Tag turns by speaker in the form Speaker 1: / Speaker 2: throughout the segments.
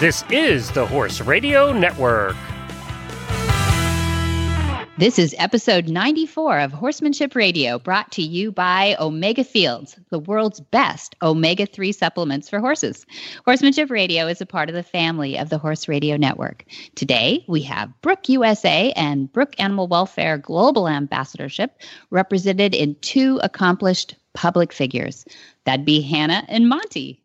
Speaker 1: This is the Horse Radio Network.
Speaker 2: This is episode 94 of Horsemanship Radio, brought to you by Omega Fields, the world's best omega 3 supplements for horses. Horsemanship Radio is a part of the family of the Horse Radio Network. Today, we have Brooke USA and Brooke Animal Welfare Global Ambassadorship represented in two accomplished public figures. That'd be Hannah and Monty.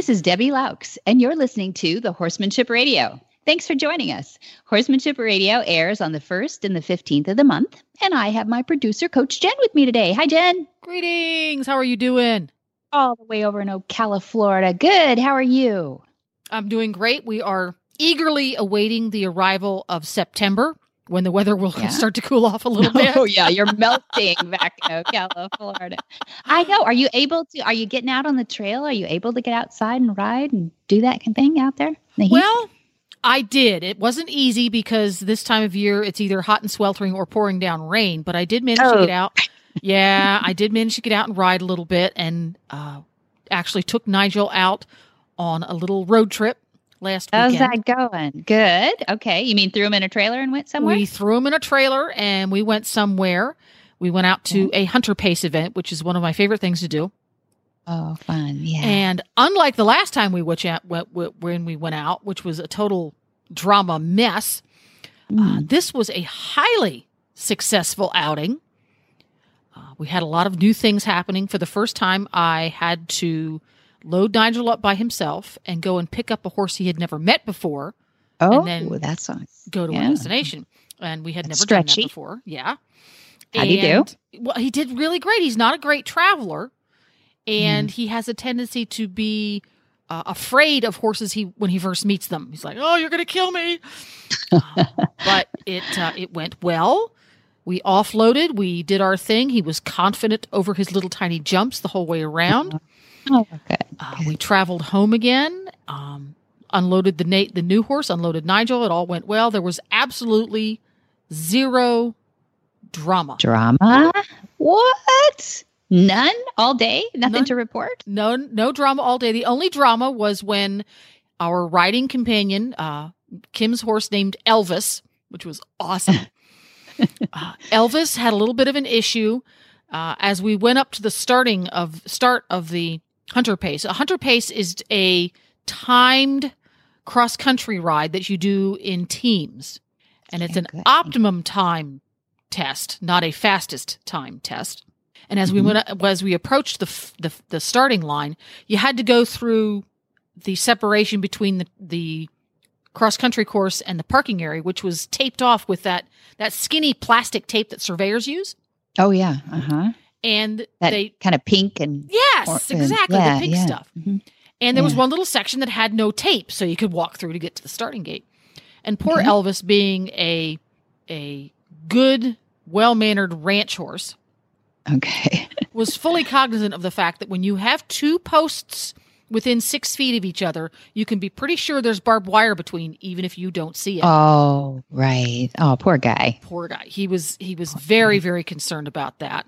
Speaker 2: This is Debbie Loch, and you're listening to the Horsemanship Radio. Thanks for joining us. Horsemanship Radio airs on the 1st and the 15th of the month, and I have my producer, Coach Jen, with me today. Hi, Jen.
Speaker 3: Greetings. How are you doing?
Speaker 2: All the way over in Ocala, Florida. Good. How are you?
Speaker 3: I'm doing great. We are eagerly awaiting the arrival of September when the weather will
Speaker 2: Yeah.
Speaker 3: start to cool off a little bit.
Speaker 2: Oh, yeah. You're melting back in Ocala, Florida. I know. Are you able to? Are you getting out on the trail? Are you able to get outside and ride and do that kind of thing out there? the?
Speaker 3: Well, I did. It wasn't easy because this time of year it's either hot and sweltering or pouring down rain, but I did manage to
Speaker 2: Oh.
Speaker 3: get out. Yeah, I did manage to get out and ride a little bit and uh, actually took Nigel out on a little road trip last
Speaker 2: How's
Speaker 3: weekend.
Speaker 2: that going? Good. Okay. You mean threw him in a trailer and went somewhere?
Speaker 3: We threw him in a trailer and we went somewhere. We went out to a hunter pace event, which is one of my favorite things to do.
Speaker 2: oh, fun. Yeah.
Speaker 3: And unlike the last time we went out, when we went out, which was a total drama mess, uh,
Speaker 2: Mm.
Speaker 3: this was a highly successful outing. Uh, we had a lot of new things happening. For the first time, I had to load Nigel up by himself and go and pick up a horse he had never met before.
Speaker 2: oh,
Speaker 3: then
Speaker 2: that's on.
Speaker 3: go to
Speaker 2: Yeah.
Speaker 3: a destination. And we had
Speaker 2: That's
Speaker 3: never done that before. Yeah.
Speaker 2: How'd he do?
Speaker 3: Well, he did really great. He's not a great traveler, and
Speaker 2: Mm.
Speaker 3: he has a tendency to be uh, afraid of horses. He when he first meets them, he's like, "Oh, you're going to kill me." Uh, but it uh, it went well. We offloaded. We did our thing. He was confident over his little tiny jumps the whole way around.
Speaker 2: Oh, good.
Speaker 3: Uh, we traveled home again. Um, unloaded the Nate, the new horse. Unloaded Nigel. It all went well. There was absolutely zero drama.
Speaker 2: Drama? What? None all day? Nothing
Speaker 3: None.
Speaker 2: to report?
Speaker 3: No, no drama all day. The only drama was when our riding companion, uh, Kim's horse named Elvis, which was awesome. uh, Elvis had a little bit of an issue uh, as we went up to the starting of start of the hunter pace. A hunter pace is a timed cross country ride that you do in teams, and it's an
Speaker 2: Okay.
Speaker 3: optimum time test, not a fastest time test. And as we went, as we approached the, the the starting line, you had to go through the separation between the the cross country course and the parking area, which was taped off with that that skinny plastic tape that surveyors use.
Speaker 2: Oh, yeah. Uh huh.
Speaker 3: And
Speaker 2: That
Speaker 3: they,
Speaker 2: kind of pink and.
Speaker 3: Yes,
Speaker 2: or-
Speaker 3: exactly
Speaker 2: yeah,
Speaker 3: the pink
Speaker 2: yeah.
Speaker 3: stuff.
Speaker 2: Mhm.
Speaker 3: And there was one little section that had no tape, so you could walk through to get to the starting gate. And poor
Speaker 2: Okay.
Speaker 3: Elvis, being a a good, well mannered ranch horse,
Speaker 2: Okay.
Speaker 3: was fully cognizant of the fact that when you have two posts within six feet of each other, you can be pretty sure there's barbed wire between, even if you don't see it.
Speaker 2: Oh, right. Oh, poor guy.
Speaker 3: Poor guy. He was he was very very concerned about that,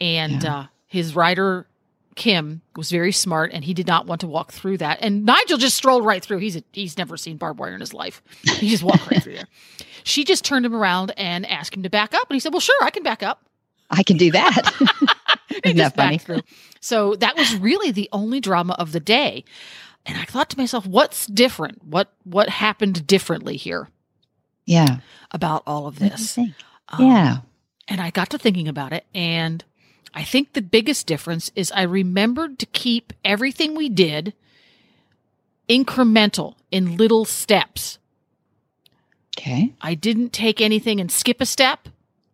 Speaker 3: and
Speaker 2: Yeah.
Speaker 3: uh, his rider Kim was very smart, and he did not want to walk through that. And Nigel just strolled right through. He's a, he's never seen barbed wire in his life. He just walked right through there. She just turned him around and asked him to back up, and he said, "Well, sure, I can back up."
Speaker 2: I can do that." Isn't that funny?
Speaker 3: through. So that was really the only drama of the day. And I thought to myself, what's different? What what happened differently here
Speaker 2: Yeah.
Speaker 3: about all of
Speaker 2: What do you
Speaker 3: this? Um,
Speaker 2: Yeah.
Speaker 3: And I got to thinking about it and I think the biggest difference is I remembered to keep everything we did incremental in little steps.
Speaker 2: Okay.
Speaker 3: I didn't take anything and skip a step,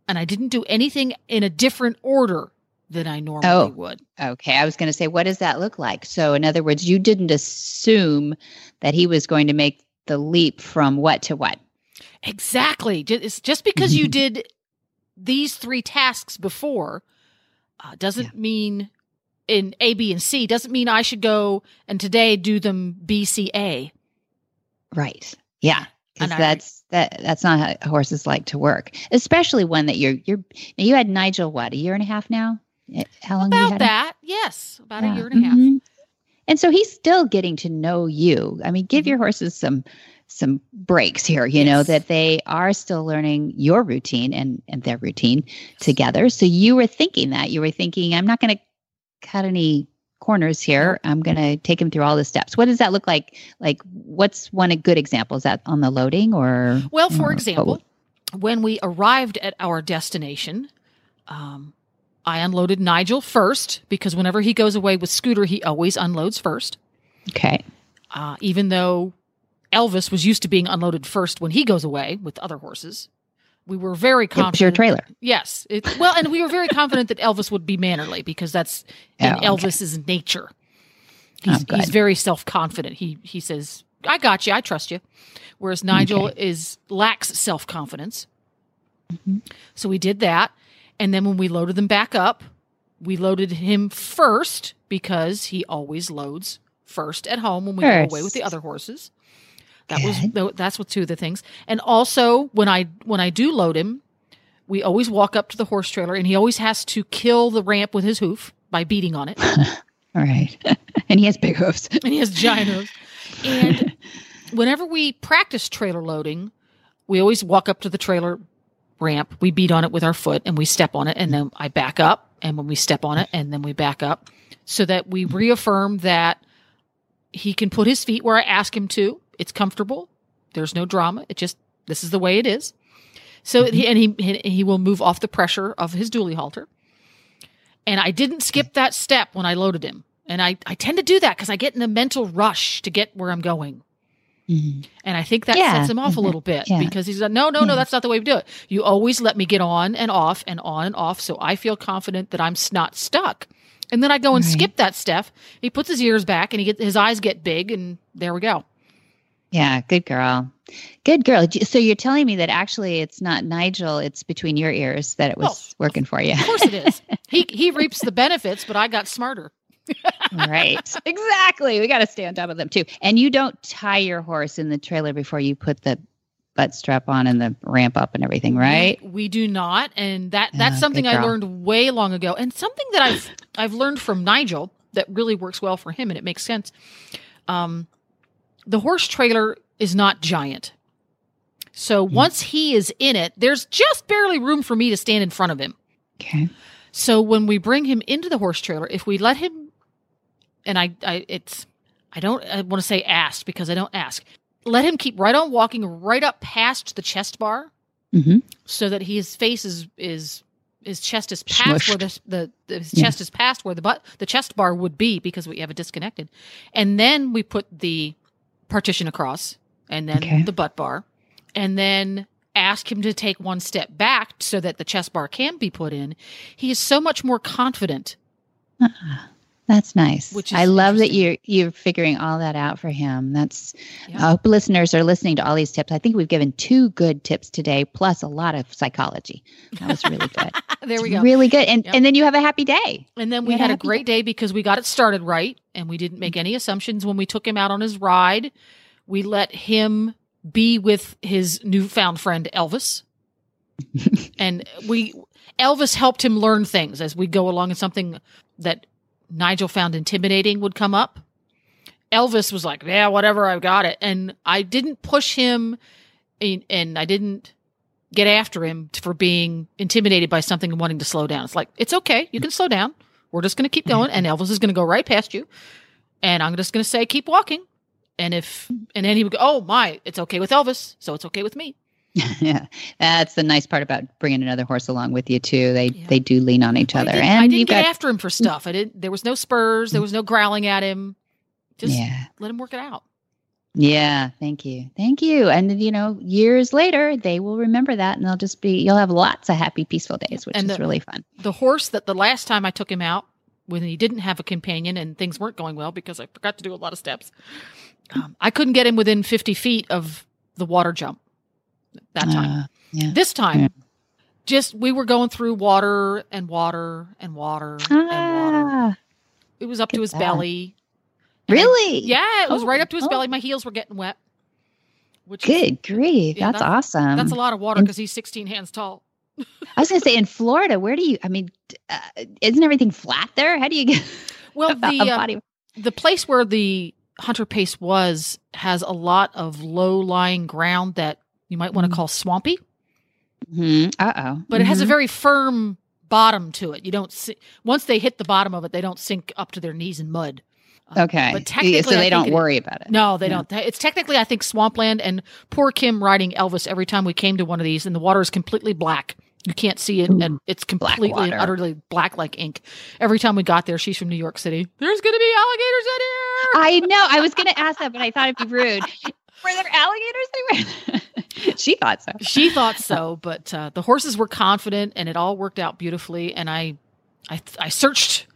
Speaker 3: and I didn't do anything in a different order than I normally
Speaker 2: Oh.
Speaker 3: would.
Speaker 2: Okay. I was going to say, what does that look like? So, in other words, you didn't assume that he was going to make the leap from what to what.
Speaker 3: Exactly. It's just because you did these three tasks before uh, doesn't
Speaker 2: Yeah.
Speaker 3: mean in A, B, and C doesn't mean I should go and today do them B, C, A.
Speaker 2: Right. Yeah. because that's that that's not how horses like to work, especially one that you're you're. You had Nigel what a year and a half now. Eh, How long?
Speaker 3: About
Speaker 2: had him?
Speaker 3: that, yes, about
Speaker 2: Yeah.
Speaker 3: a year and a half.
Speaker 2: Mhm. And so he's still getting to know you. I mean, give your horses some some breaks here, you know, that they are still learning your routine and and their routine together. So you were thinking that. You were thinking I'm not going to cut any corners here. I'm going to take him through all the steps. What does that look like? Like what's one a good example? Is that on the loading or
Speaker 3: Well,
Speaker 2: or
Speaker 3: for
Speaker 2: what
Speaker 3: example, when we arrived at our destination, um, I unloaded Nigel first because whenever he goes away with Scooter, he always unloads first.
Speaker 2: Okay.
Speaker 3: Uh, even though Elvis was used to being unloaded first when he goes away with other horses, we were very
Speaker 2: confident. was your trailer.
Speaker 3: Yes. It, well, and we were very confident that Elvis would be mannerly because that's in
Speaker 2: Oh, okay.
Speaker 3: Elvis's nature. He's,
Speaker 2: Oh,
Speaker 3: he's very self confident. He he says, "I got you. I trust you." Whereas Nigel is lacks self confidence.
Speaker 2: Mhm.
Speaker 3: So we did that, and then when we loaded them back up, we loaded him first because he always loads first at home when we go away with the other horses. That was that's what two of the things. And also when I when I do load him, we always walk up to the horse trailer and he always has to kill the ramp with his hoof by beating on it.
Speaker 2: All right. and he has big hoofs.
Speaker 3: and he has giant hooves. And whenever we practice trailer loading, we always walk up to the trailer ramp. We beat on it with our foot and we step on it, and then I back up. And when we step on it, and then we back up, so that we reaffirm that he can put his feet where I ask him to. It's comfortable. There's no drama. It just this is the way it is. So he, mm-hmm. and he he will move off the pressure of his dually halter. And I didn't skip that step when I loaded him. And I, I tend to do that because I get in a mental rush to get where I'm going.
Speaker 2: Mhm.
Speaker 3: And I think that
Speaker 2: Yeah.
Speaker 3: sets him off a mm-hmm. little bit
Speaker 2: Yeah.
Speaker 3: because he's like, no, no, no,
Speaker 2: mm-hmm.
Speaker 3: that's not the way we do it. You always let me get on and off and on and off. So I feel confident that I'm not stuck. And then I go and
Speaker 2: Right.
Speaker 3: skip that step. He puts his ears back and he get, his eyes get big and there we go.
Speaker 2: Yeah, good girl. Good girl. So you're telling me that actually it's not Nigel, it's between your ears that it was working for you.
Speaker 3: Of course it is. he, he reaps the benefits, but I got smarter.
Speaker 2: right. Exactly. We got to stay on top of them too. And you don't tie your horse in the trailer before you put the butt strap on and the ramp up and everything, right?
Speaker 3: We, we do not, and that that's something I learned way long ago, and something that I've I've learned from Nigel that really works well for him, and it makes sense. Um, the horse trailer is not giant, so
Speaker 2: Hmm.
Speaker 3: once he is in it, there's just barely room for me to stand in front of him.
Speaker 2: Okay.
Speaker 3: So when we bring him into the horse trailer, if we let him, and I, I it's, I don't I want to say asked because I don't ask. Let him keep right on walking right up past the chest bar,
Speaker 2: hmm
Speaker 3: so that his face is is his chest is past where the, the, the his
Speaker 2: Yeah.
Speaker 3: chest is past where the butt the chest bar would be because we have it disconnected, and then we put the partition across, and then
Speaker 2: Okay.
Speaker 3: the butt bar, and then ask him to take one step back so that the chest bar can be put in. He is so much more confident. Uh-uh.
Speaker 2: That's nice.
Speaker 3: Which is
Speaker 2: I love that you're you're figuring all that out for him. That's
Speaker 3: Yeah.
Speaker 2: I hope listeners are listening to all these tips. I think we've given two good tips today, plus a lot of psychology. That was really good.
Speaker 3: there we go.
Speaker 2: Really good. And
Speaker 3: Yep.
Speaker 2: and then you have a happy day.
Speaker 3: And then
Speaker 2: We
Speaker 3: we
Speaker 2: had a
Speaker 3: had a great day because we got it started right and we didn't make any assumptions when we took him out on his ride. We let him be with his newfound friend Elvis. and we Elvis helped him learn things as we go along and something that Nigel found intimidating would come up. Elvis was like, "Yeah, whatever, I've got it." And I didn't push him and, and I didn't get after him for being intimidated by something and wanting to slow down. It's like, it's okay. You can slow down. We're just going to keep mm-hmm. going. And Elvis is going to go right past you. And I'm just going to say, keep walking. And if, and then he would go, oh my, it's okay with Elvis. So it's okay with me.
Speaker 2: Yeah. That's the nice part about bringing another horse along with you too. They
Speaker 3: Yeah.
Speaker 2: they do lean on each
Speaker 3: I
Speaker 2: other.
Speaker 3: didn't,
Speaker 2: and
Speaker 3: I didn't get
Speaker 2: got
Speaker 3: after him for stuff. I didn't, there was no spurs. There was no growling at him. Just
Speaker 2: Yeah.
Speaker 3: let him work it out.
Speaker 2: Yeah, thank you. Thank you. And you know, years later, they will remember that and they'll just be you'll have lots of happy peaceful days, which
Speaker 3: And
Speaker 2: is
Speaker 3: the-
Speaker 2: really fun.
Speaker 3: The horse that the last time I took him out when he didn't have a companion and things weren't going well because I forgot to do a lot of steps, um, I couldn't get him within 50 feet of the water jump that time.
Speaker 2: Uh, yeah.
Speaker 3: This time,
Speaker 2: Yeah.
Speaker 3: just we were going through water and water and water and water.
Speaker 2: Ah,
Speaker 3: It was up to his
Speaker 2: that.
Speaker 3: belly. And
Speaker 2: really?
Speaker 3: yeah, it was
Speaker 2: Oh,
Speaker 3: right up to his
Speaker 2: oh.
Speaker 3: belly. My heels were getting wet. Which is-
Speaker 2: Good grief.
Speaker 3: Yeah,
Speaker 2: that's, awesome.
Speaker 3: that's a lot of water because he's 16 hands tall.
Speaker 2: I was going to say in Florida, where do you, I mean, uh, isn't everything flat there? How do you get
Speaker 3: Well, the
Speaker 2: a
Speaker 3: uh, the place where the hunter pace was has a lot of low lying ground that you might want to
Speaker 2: Mhm.
Speaker 3: call swampy,
Speaker 2: Mhm. Uh-oh.
Speaker 3: but it has a
Speaker 2: Mhm.
Speaker 3: very firm bottom to it. You don't si- once they hit the bottom of it, they don't sink up to their knees in mud. Uh,
Speaker 2: Okay.
Speaker 3: but technically,
Speaker 2: so they don't
Speaker 3: it-
Speaker 2: worry about it.
Speaker 3: No, they
Speaker 2: Yeah.
Speaker 3: don't. It's technically, I think, swampland. And poor Kim riding Elvis every time we came to one of these, and the water is completely black. You can't see it,
Speaker 2: Ooh,
Speaker 3: and it's completely and utterly black like ink. Every time we got there, she's from New York City. There's going to be alligators in here.
Speaker 2: I know. I was going to ask that, but I thought it'd be rude. Were there alligators anywhere? she thought so.
Speaker 3: she thought so, but uh, the horses were confident, and it all worked out beautifully. And I, I, I searched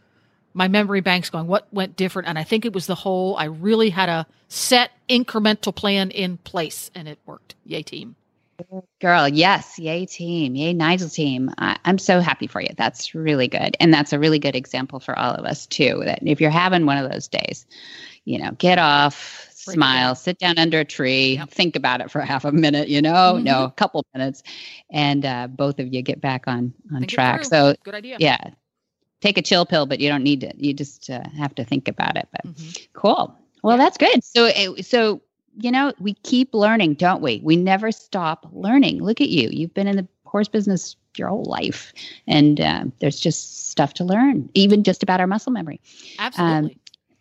Speaker 3: my memory banks, going what went different, and I think it was the whole. I really had a set incremental plan in place, and it worked. Yay, team!
Speaker 2: Girl, yes. Yay, team. Yay, Nigel team. I, I'm so happy for you. That's really good. And that's a really good example for all of us, too. That if you're having one of those days, you know, get off,
Speaker 3: Break it
Speaker 2: smile,
Speaker 3: down.
Speaker 2: sit down under a tree,
Speaker 3: Yep.
Speaker 2: think about it for half a minute, you know,
Speaker 3: Mhm.
Speaker 2: no, a couple minutes. And uh, both of you get back on, on
Speaker 3: Think
Speaker 2: track. So,
Speaker 3: Good idea.
Speaker 2: yeah, take a chill pill, but you don't need to. You just uh, have to think about it. But
Speaker 3: Mhm.
Speaker 2: Cool. Well,
Speaker 3: Yeah.
Speaker 2: that's good. So, uh, so you know, we keep learning, don't we? We never stop learning. Look at you. You've been in the horse business your whole life, and uh, there's just stuff to learn, even just about our muscle memory.
Speaker 3: Absolutely.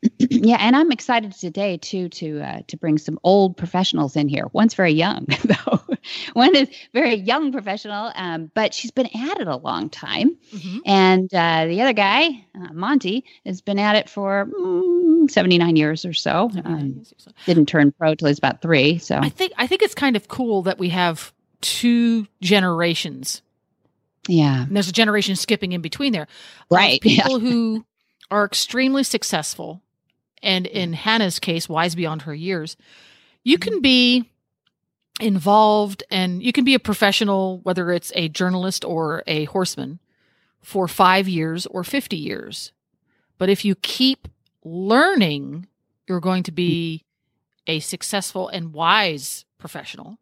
Speaker 2: yeah, and I'm excited today too to uh, to bring some old professionals in here. One's very young, though. One is very young professional, um, but she's been at it a long time.
Speaker 3: Mhm.
Speaker 2: And uh, the other guy, uh, Monty, has been at it for mm, 79 years or so. Um, didn't turn pro till he's about three. So,
Speaker 3: I think I think it's kind of cool that we have two generations.
Speaker 2: yeah.
Speaker 3: And there's a generation skipping in between there.
Speaker 2: Right, yeah.
Speaker 3: People who are extremely successful and in mm. Hannah's case, wise beyond her years. You can be involved and you can be a professional, whether it's a journalist or a horseman, for five years or 50 years. But if you keep learning, you're going to be mm. a successful and wise professional.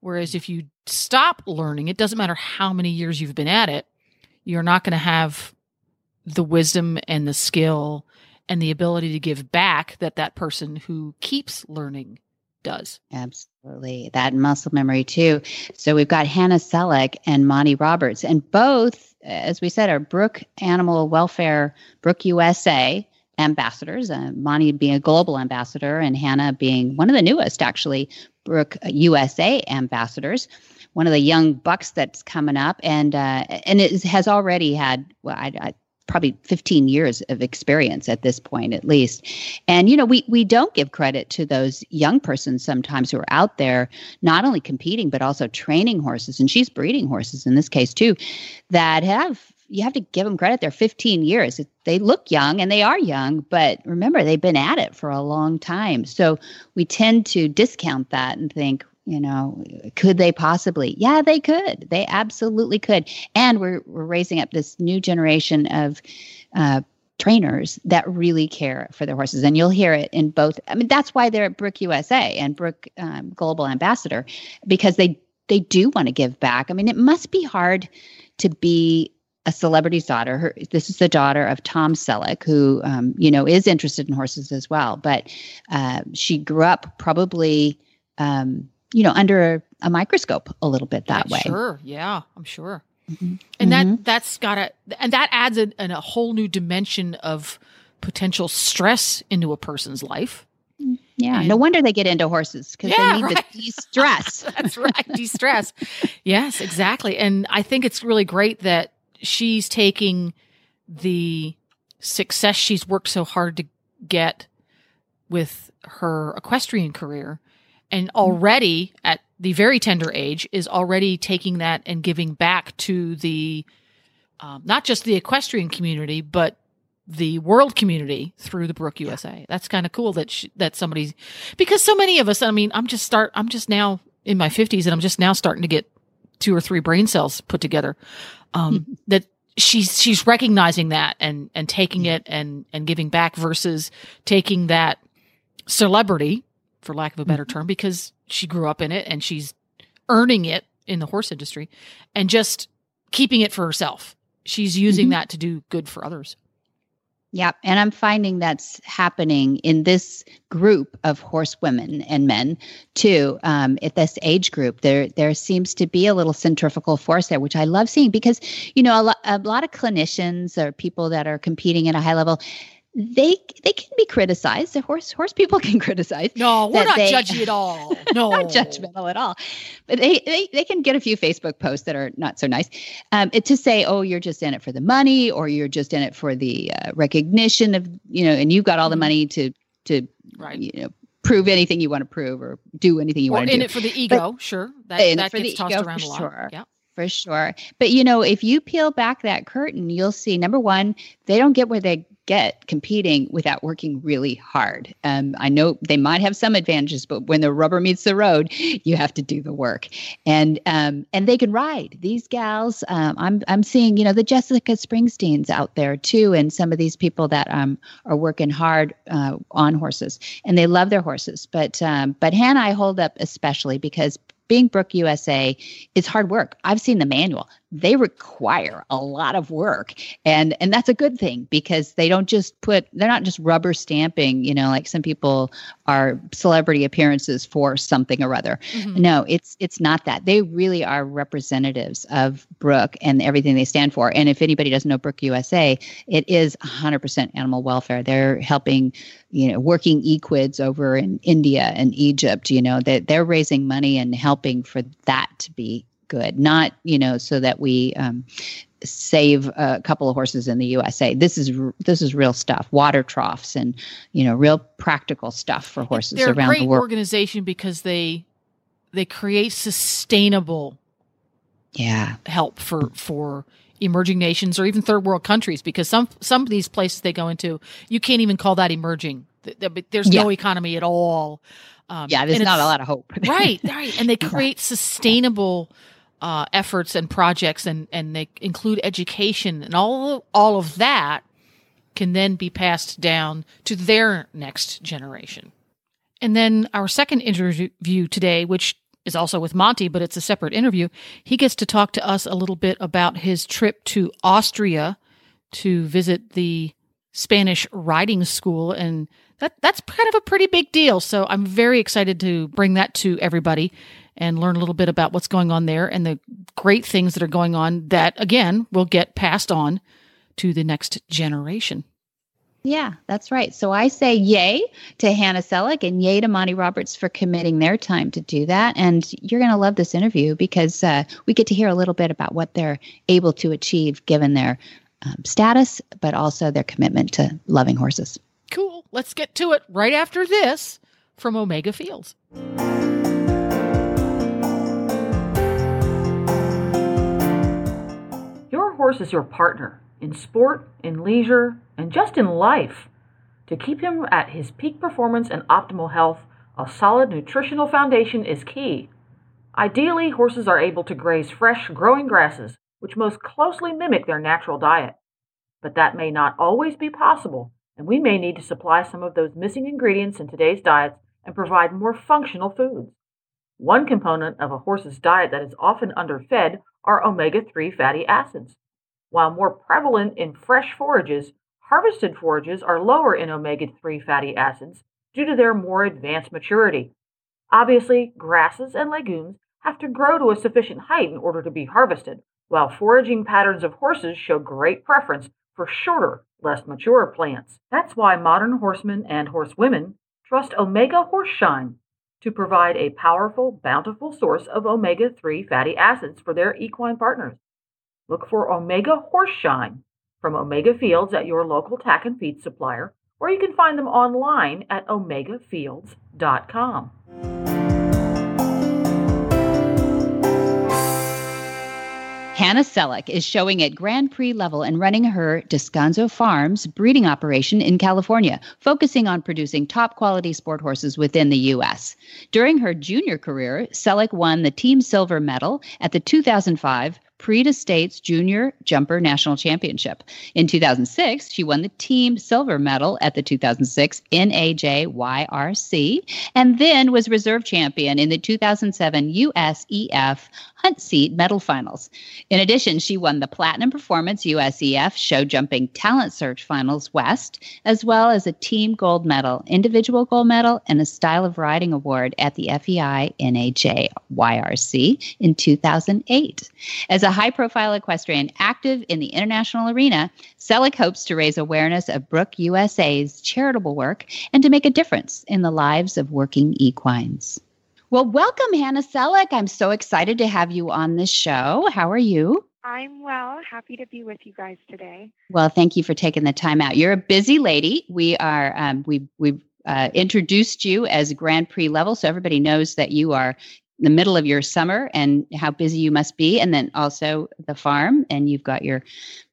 Speaker 3: Whereas if you stop learning, it doesn't matter how many years you've been at it, you're not going to have the wisdom and the skill and the ability to give back that that person who keeps learning does.
Speaker 2: Absolutely. That muscle memory, too. So, we've got Hannah Selleck and Monty Roberts, and both, as we said, are Brooke Animal Welfare, Brooke USA ambassadors. Uh, Monty being a global ambassador, and Hannah being one of the newest, actually, Brooke USA ambassadors. One of the young bucks that's coming up, and uh, and it has already had well, I, I probably 15 years of experience at this point at least. And you know we we don't give credit to those young persons sometimes who are out there not only competing but also training horses. And she's breeding horses in this case too that have you have to give them credit. They're 15 years. They look young and they are young but remember they've been at it for a long time. So we tend to discount that and think you know could they possibly? Yeah they could. They absolutely could. And we're, we're raising up this new generation of uh, trainers that really care for their horses. And you'll hear it in both i mean that's why they're at brook usa and brook um, global ambassador because they they do want to give back. I mean it must be hard to be a celebrity's daughter. Her, this is the daughter of tom selleck who um, you know is interested in horses as well. But uh, she grew up probably um, you know under a, a microscope a little bit that
Speaker 3: Yeah,
Speaker 2: way
Speaker 3: Sure. Yeah, I'm sure.
Speaker 2: Mhm.
Speaker 3: And
Speaker 2: Mhm.
Speaker 3: that that's got to and that adds a, a whole new dimension of potential stress into a person's life.
Speaker 2: yeah
Speaker 3: and-
Speaker 2: no wonder they get into horses because
Speaker 3: Yeah,
Speaker 2: they need
Speaker 3: right.
Speaker 2: the de-stress
Speaker 3: That's right. De-stress. yes, exactly. And I think it's really great that she's taking the success she's worked so hard to get with her equestrian career and already at the very tender age is already taking that and giving back to the um, not just the equestrian community but the world community through the Brooke USA. That's kind of cool that she, that somebody because so many of us. I mean, I'm just start. I'm just now in my 50s, and I'm just now starting to get two or three brain cells put together. Um, that she's she's recognizing that and and taking it and and giving back versus taking that celebrity for lack of a better term, because she grew up in it and she's earning it in the horse industry and just keeping it for herself. She's using mm-hmm. that to do good for others.
Speaker 2: Yeah, and I'm finding that's happening in this group of horsewomen and men too. Um, at this age group, there there seems to be a little centrifugal force there, which I love seeing because you know a, lo- a lot of clinicians or people that are competing at a high level they they can be criticized. The horse horse people can criticize.
Speaker 3: No, we're not they, judgy at all. No,
Speaker 2: not judgmental at all. But they, they they can get a few Facebook posts that are not so nice. Um, it, to say, oh, you're just in it for the money, or you're just in it for the uh, recognition of you know, and you've got all the mm-hmm. money to to right. you know prove anything you want to prove or do anything you or want to
Speaker 3: do.
Speaker 2: in
Speaker 3: it for the ego, but, sure. That, that for gets the tossed ego, around a lot. Sure. Yeah
Speaker 2: for sure. But you know, if you peel back that curtain, you'll see number one, they don't get where they get competing without working really hard. Um, I know they might have some advantages, but when the rubber meets the road, you have to do the work. And um, and they can ride. These gals, um, I'm I'm seeing you know the Jessica Springsteens out there too, and some of these people that um, are working hard uh, on horses, and they love their horses. But um, but Hannah, I hold up especially because being Brooke USA is hard work. I've seen the manual. They require a lot of work. And and that's a good thing because they don't just put they're not just rubber stamping, you know, like some people are celebrity appearances for something or other. Mm-hmm. No, it's it's not that. They really are representatives of Brooke and everything they stand for. And if anybody doesn't know Brooke USA, it is 100% animal welfare. They're helping you know working equids over in India and Egypt you know that they're raising money and helping for that to be good. Not you know so that we um, save a couple of horses in the USA this is this is real stuff water troughs and you know real practical stuff for horses
Speaker 3: They're
Speaker 2: around the world
Speaker 3: organization because they they create sustainable
Speaker 2: yeah.
Speaker 3: help for for emerging nations or even third world countries because some some of these places they go into you can't even call that emerging. There's yeah. no economy at all.
Speaker 2: Um, yeah there's not a lot of hope.
Speaker 3: Right right. And they create sustainable uh, efforts and projects and and they include education and all all of that can then be passed down to their next generation and then our second interview today which is also with Monty, but it's a separate interview. He gets to talk to us a little bit about his trip to Austria to visit the Spanish riding school and that that's kind of a pretty big deal. So I'm very excited to bring that to everybody and learn a little bit about what's going on there and the great things that are going on that again will get passed on to the next generation.
Speaker 2: Yeah, that's right. So I say yay to Hannah Selleck and yay to Monty Roberts for committing their time to do that. And you're going to love this interview because uh, we get to hear a little bit about what they're able to achieve given their um, status, but also their commitment to loving horses.
Speaker 3: Cool. Let's get to it right after this from Omega Fields.
Speaker 4: Your horse is your partner in sport, in leisure, and just in life. To keep him at his peak performance and optimal health, a solid nutritional foundation is key. Ideally, horses are able to graze fresh, growing grasses, which most closely mimic their natural diet. But that may not always be possible, and we may need to supply some of those missing ingredients in today's diets and provide more functional foods. One component of a horse's diet that is often underfed are omega 3 fatty acids. While more prevalent in fresh forages, harvested forages are lower in omega 3 fatty acids due to their more advanced maturity. Obviously, grasses and legumes have to grow to a sufficient height in order to be harvested, while foraging patterns of horses show great preference for shorter, less mature plants. That's why modern horsemen and horsewomen trust Omega Horseshine to provide a powerful, bountiful source of omega 3 fatty acids for their equine partners. Look for Omega Horseshine from Omega Fields at your local tack and feed supplier, or you can find them online at omegafields.com.
Speaker 2: Hannah Selleck is showing at Grand Prix level and running her Descanso Farms breeding operation in California, focusing on producing top quality sport horses within the U.S. During her junior career, Selleck won the Team Silver Medal at the 2005 Prix des States Junior Jumper National Championship. In 2006, she won the team silver medal at the 2006 NAJYRC and then was reserve champion in the 2007 USEF Hunt Seat medal finals. In addition, she won the Platinum Performance USEF Show Jumping Talent Search Finals West, as well as a team gold medal, individual gold medal, and a Style of Riding Award at the FEI n.h.j.y.r.c in 2008. As a high profile equestrian active in the international arena, Selleck hopes to raise awareness of Brooke USA's charitable work and to make a difference in the lives of working equines. Well, welcome, Hannah Selleck. I'm so excited to have you on this show. How are you?
Speaker 5: I'm well. Happy to be with you guys today.
Speaker 2: Well, thank you for taking the time out. You're a busy lady. We are um, we we've uh, introduced you as Grand Prix level, so everybody knows that you are in the middle of your summer and how busy you must be, and then also the farm, and you've got your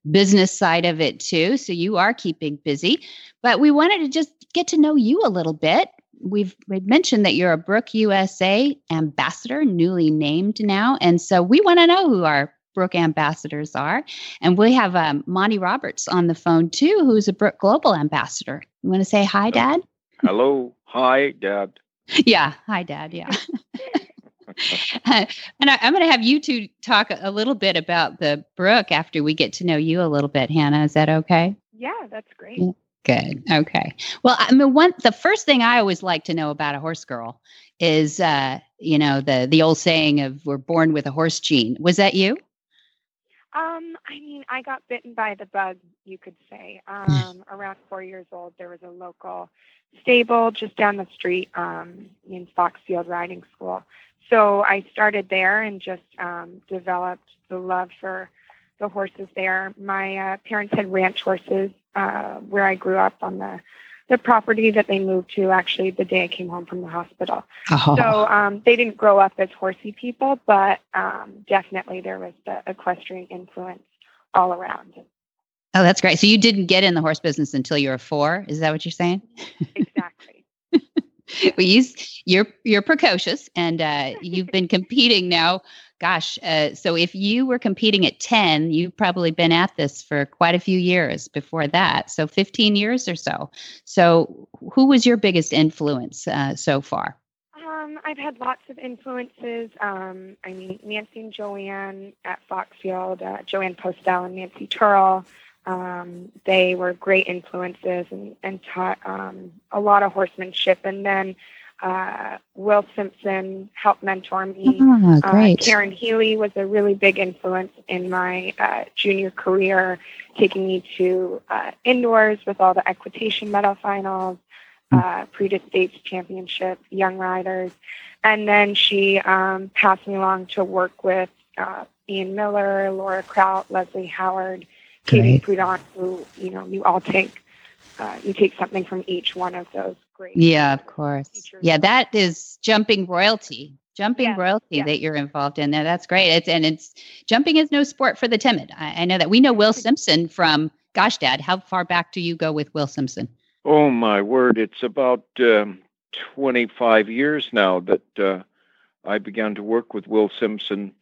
Speaker 2: business side of it too. So you are keeping busy. But we wanted to just get to know you a little bit we've we've mentioned that you're a Brooke USA ambassador, newly named now, and so we want to know who our Brooke ambassadors are, and we have um, Monty Roberts on the phone too, who's a Brooke Global ambassador. You want to say hi, Dad?
Speaker 6: Hello, hi, Dad.
Speaker 2: yeah, hi, Dad. Yeah. and I, am going to have you two talk a little bit about the Brooke after we get to know you a little bit, Hannah. Is that okay?
Speaker 5: Yeah, that's great.
Speaker 2: Yeah. Good. Okay. Well, I mean, one the first thing I always like to know about a horse girl is, uh, you know, the the old saying of "we're born with a horse gene." Was that you?
Speaker 5: Um, I mean, I got bitten by the bug, you could say. Um, around four years old, there was a local stable just down the street um, in Foxfield Riding School. So I started there and just um, developed the love for the horses there. My uh, parents had ranch horses uh, where I grew up on the the property that they moved to actually the day I came home from the hospital. Oh. So um, they didn't grow up as horsey people, but um, definitely there was the equestrian influence all around.
Speaker 2: Oh, that's great. So you didn't get in the horse business until you were four. Is that what you're saying?
Speaker 5: Exactly.
Speaker 2: well, you, you're you're precocious, and uh, you've been competing now gosh, uh, so if you were competing at 10, you've probably been at this for quite a few years before that. So 15 years or so. So, who was your biggest influence uh, so far?
Speaker 5: Um, I've had lots of influences. Um, I mean, Nancy and Joanne at Foxfield, uh, Joanne Postel and Nancy Turl. Um, they were great influences and, and taught um, a lot of horsemanship. And then uh, Will Simpson helped mentor me.
Speaker 2: Oh, great.
Speaker 5: Uh, Karen Healey was a really big influence in my uh, junior career, taking me to uh, indoors with all the equitation medal finals, hmm. uh, des States Championship, Young Riders. And then she um, passed me along to work with uh, Ian Millar, Laura Kraut, Leslie Howard, Katie Prudent, who, you know, you all take uh, you take something from each one of those great.
Speaker 2: Yeah, of course. Teachers. Yeah, that is jumping royalty. Jumping yeah. royalty yeah. that you're involved in there. That's great. It's and it's jumping is no sport for the timid. I, I know that. We know Will Simpson from Gosh Dad. How far back do you go with Will Simpson?
Speaker 6: Oh my word! It's about um, 25 years now that uh, I began to work with Will Simpson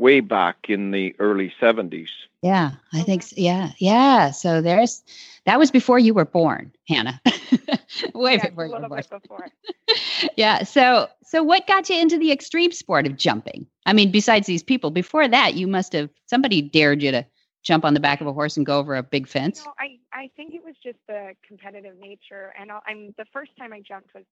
Speaker 6: way back in the early 70s.
Speaker 2: Yeah, I oh, think so. yeah, yeah. So there's that was before you were born, Hannah.
Speaker 5: way yeah, before you were born. Before.
Speaker 2: yeah. So so what got you into the extreme sport of jumping? I mean, besides these people, before that, you must have somebody dared you to jump on the back of a horse and go over a big fence.
Speaker 5: No, I I think it was just the competitive nature, and i I'm the first time I jumped was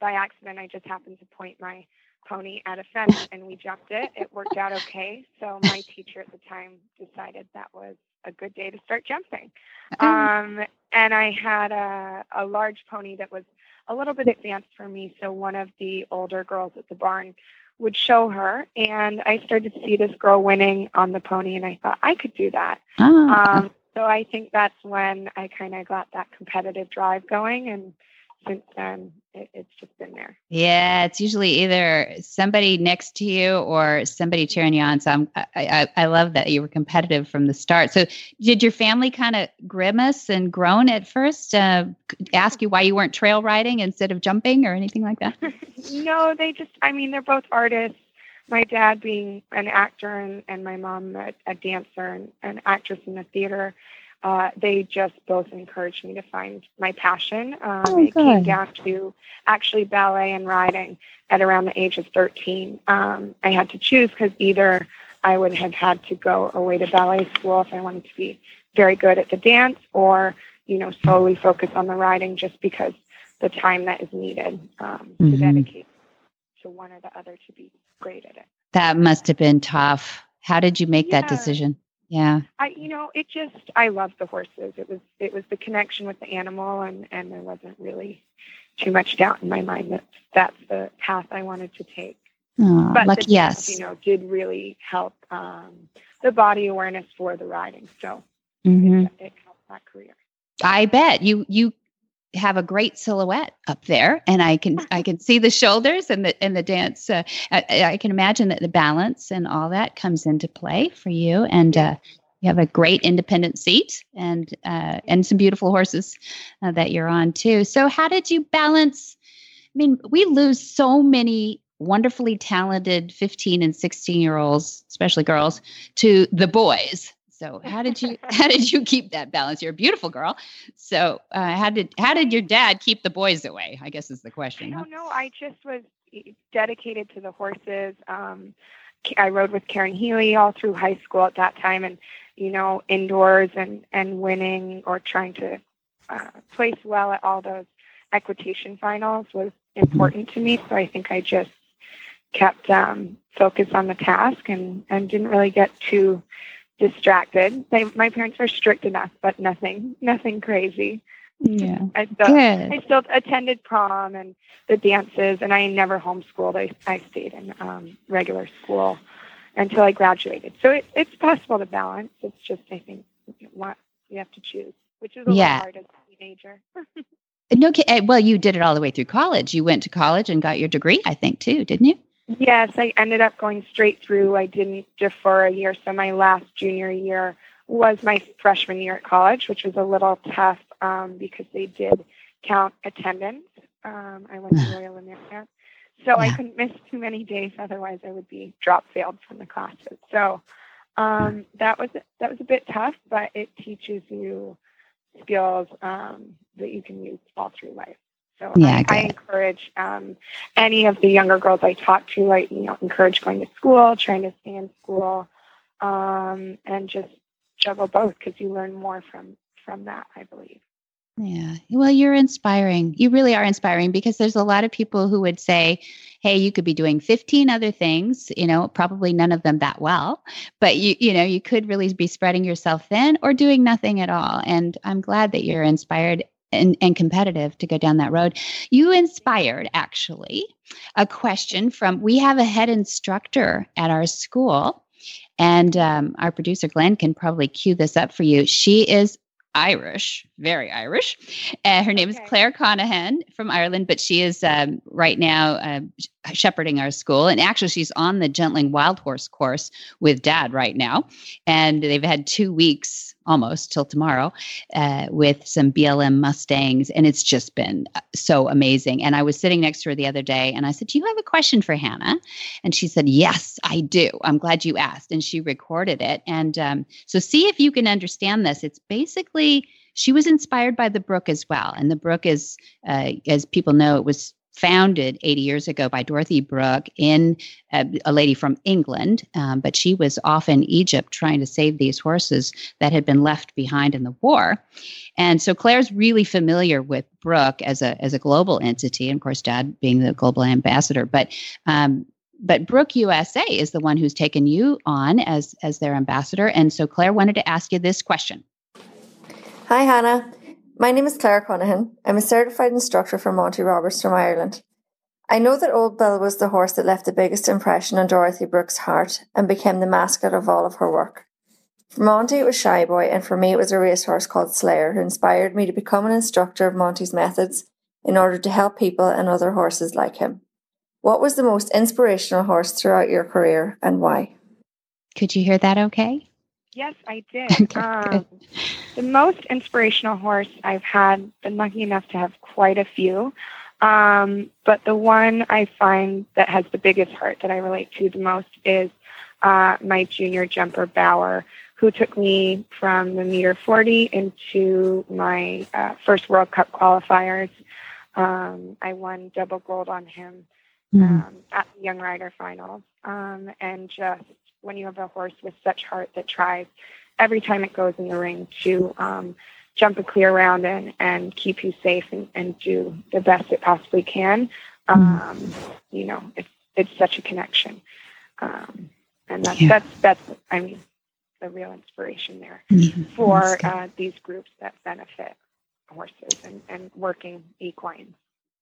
Speaker 5: by accident. I just happened to point my pony at a fence and we jumped it. It worked out okay. So my teacher at the time decided that was a good day to start jumping. Um, and I had a, a large pony that was a little bit advanced for me. So one of the older girls at the barn would show her, and I started to see this girl winning on the pony, and I thought I could do that. Oh. Um, so I think that's when I kind of got that competitive drive going, and since then, it, it's just been there.
Speaker 2: Yeah, it's usually either somebody next to you or somebody cheering you on. So I'm, I, I, I love that you were competitive from the start. So did your family kind of grimace and groan at first? Uh, ask you why you weren't trail riding instead of jumping or anything like that?
Speaker 5: no, they just. I mean, they're both artists. my dad being an actor and, and my mom a, a dancer and an actress in the theater, uh, they just both encouraged me to find my passion. Um,
Speaker 2: Oh,
Speaker 5: it came
Speaker 2: good.
Speaker 5: down to actually ballet and riding at around the age of 13. Um, I had to choose because either I would have had to go away to ballet school if I wanted to be very good at the dance or, you know, solely focus on the riding just because the time that is needed um, to
Speaker 2: Mhm.
Speaker 5: dedicate to one or the other to be great at it.
Speaker 2: That must have been tough. How did you make that decision? Yeah.
Speaker 5: I, you know, it just I love the horses. It was it was the connection with the animal, and and there wasn't really too much doubt in my mind that that's the path I wanted to take.
Speaker 2: Oh,
Speaker 5: But
Speaker 2: lucky
Speaker 5: the
Speaker 2: yes.
Speaker 5: you know, did really help um, the body awareness for the riding. So
Speaker 2: Mhm.
Speaker 5: it, it helped that career.
Speaker 2: I bet you you have a great silhouette up there, and I can I can see the shoulders and the and the dance. Uh, I, I can imagine that the balance and all that comes into play for you, and uh, you have a great independent seat and uh, and some beautiful horses uh, that you're on too. So how did you balance? I mean, we lose so many wonderfully talented 15 and 16 year olds, especially girls, to the boys. So how did you how did you keep that balance? You're a beautiful girl. So uh, how did how did your dad keep the boys away? I guess is the
Speaker 5: I
Speaker 2: question. huh?
Speaker 5: don't know. I just was e, dedicated to the horses. Um, I rode with Karen Healey all through high school at that time, and you know, indoors and and winning or trying to uh, place well at all those equitation finals was important to me. So I think I just kept um, focused on the task and and didn't really get too distracted. They, my parents were strict enough, but nothing nothing crazy.
Speaker 2: Yeah.
Speaker 5: I still,
Speaker 2: Good.
Speaker 5: I still attended prom and the dances, and I never homeschooled. I, I stayed in um, regular school until I graduated. So it, it's possible to balance. It's just, I think, what you have to choose, which is a
Speaker 2: Yeah.
Speaker 5: little hard as a teenager.
Speaker 2: No, eh, well, you did it all the way through college. You went to college and got your degree, I think, too, didn't you?
Speaker 5: Yes, I ended up going straight through. I didn't defer a year. So my last junior year was my freshman year at college, which was a little tough um, because they did count attendance. Um, I went to Royal America. So I couldn't miss too many days, otherwise I would be drop failed from the classes. So um, that was that was a bit tough, but it teaches you skills um, that you can use all through life. So
Speaker 2: Yeah,
Speaker 5: I, I encourage um, any of the younger girls I talk to, I you know encourage going to school, trying to stay in school, um, and just juggle both because you learn more from from that. I believe.
Speaker 2: Yeah. Well, you're inspiring. You really are inspiring because there's a lot of people who would say, "Hey, you could be doing 15 other things, you know, probably none of them that well, but you you know, you could really be spreading yourself thin or doing nothing at all." And I'm glad that you're inspired and, and competitive to go down that road. You inspired actually a question from we have a head instructor at our school and um, our producer Glenn can probably cue this up for you. She is Irish, very Irish. Uh, her name is Claire Conahan from Ireland, but she is um, right now sh- shepherding our school. And actually, she's on the Gentling Wild Horse course with dad right now. And they've had two weeks almost till tomorrow uh, with some BLM Mustangs. And it's just been uh, so amazing. And I was sitting next to her the other day and I said, Do you have a question for Hannah? And she said, Yes, I do. I'm glad you asked. And she recorded it. And um, so, see if you can understand this. It's basically, she was inspired by the brook as well. And the brook is, uh, as people know, it was founded 80 years ago by Dorothy Brooke in uh, a lady from England, um, but she was off in Egypt trying to save these horses that had been left behind in the war. And so Claire's really familiar with Brooke as a as a global entity, and of course, Dad being the global ambassador. But um, but Brooke USA is the one who's taken you on as as their ambassador. And so Claire wanted to ask you this question.
Speaker 7: Hi, Hannah. My name is Claire Conahan. I'm a certified instructor for Monty Roberts from Ireland. I know that Old Bill was the horse that left the biggest impression on Dorothy Brooke's heart and became the mascot of all of her work. For Monty, it was Shy Boy, and for me, it was a racehorse called Slayer who inspired me to become an instructor of Monty's methods in order to help people and other horses like him. What was the most inspirational horse throughout your career and why?
Speaker 2: Could you hear that? Okay.
Speaker 5: Yes, I did.
Speaker 2: Okay,
Speaker 5: um, the most inspirational horse I've had, been lucky enough to have quite a few, Um, but the one I find that has the biggest heart that I relate to the most is uh, my junior jumper Bauer, who took me from the meter 40 into my uh, first World Cup qualifiers. Um, I won double gold on him um, at the Young Rider Finals. Um, and just when you have a horse with such heart that tries every time it goes in the ring to um, jump a clear round and, and keep you safe and, and do the best it possibly can, um, you know, it's, it's such a connection. Um, and that's, yeah. that's, that's, I mean, the real inspiration there mm-hmm. for uh, these groups that benefit horses and, and working equines.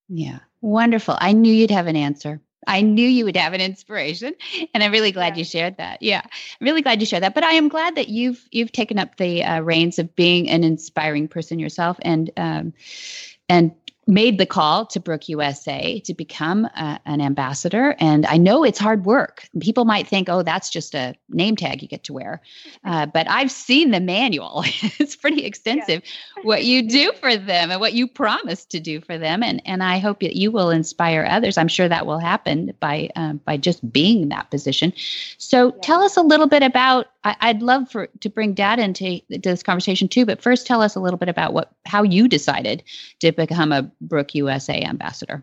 Speaker 2: Yeah, wonderful. I knew you'd have an answer. I knew you would have an inspiration, and I'm really glad yeah. you shared that. Yeah, I'm really glad you shared that. But I am glad that you've you've taken up the uh, reins of being an inspiring person yourself, and um, and made the call to Brooke USA to become a, an ambassador. And I know it's hard work. People might think, oh, that's just a name tag you get to wear. Uh, but I've seen the manual, it's pretty extensive yeah. what you do for them and what you promise to do for them. And, and I hope that you will inspire others. I'm sure that will happen by, um, by just being in that position. So yeah. tell us a little bit about I, would love for to bring Dad into this conversation too, but first tell us a little bit about what how you decided to become a Brooke USA ambassador.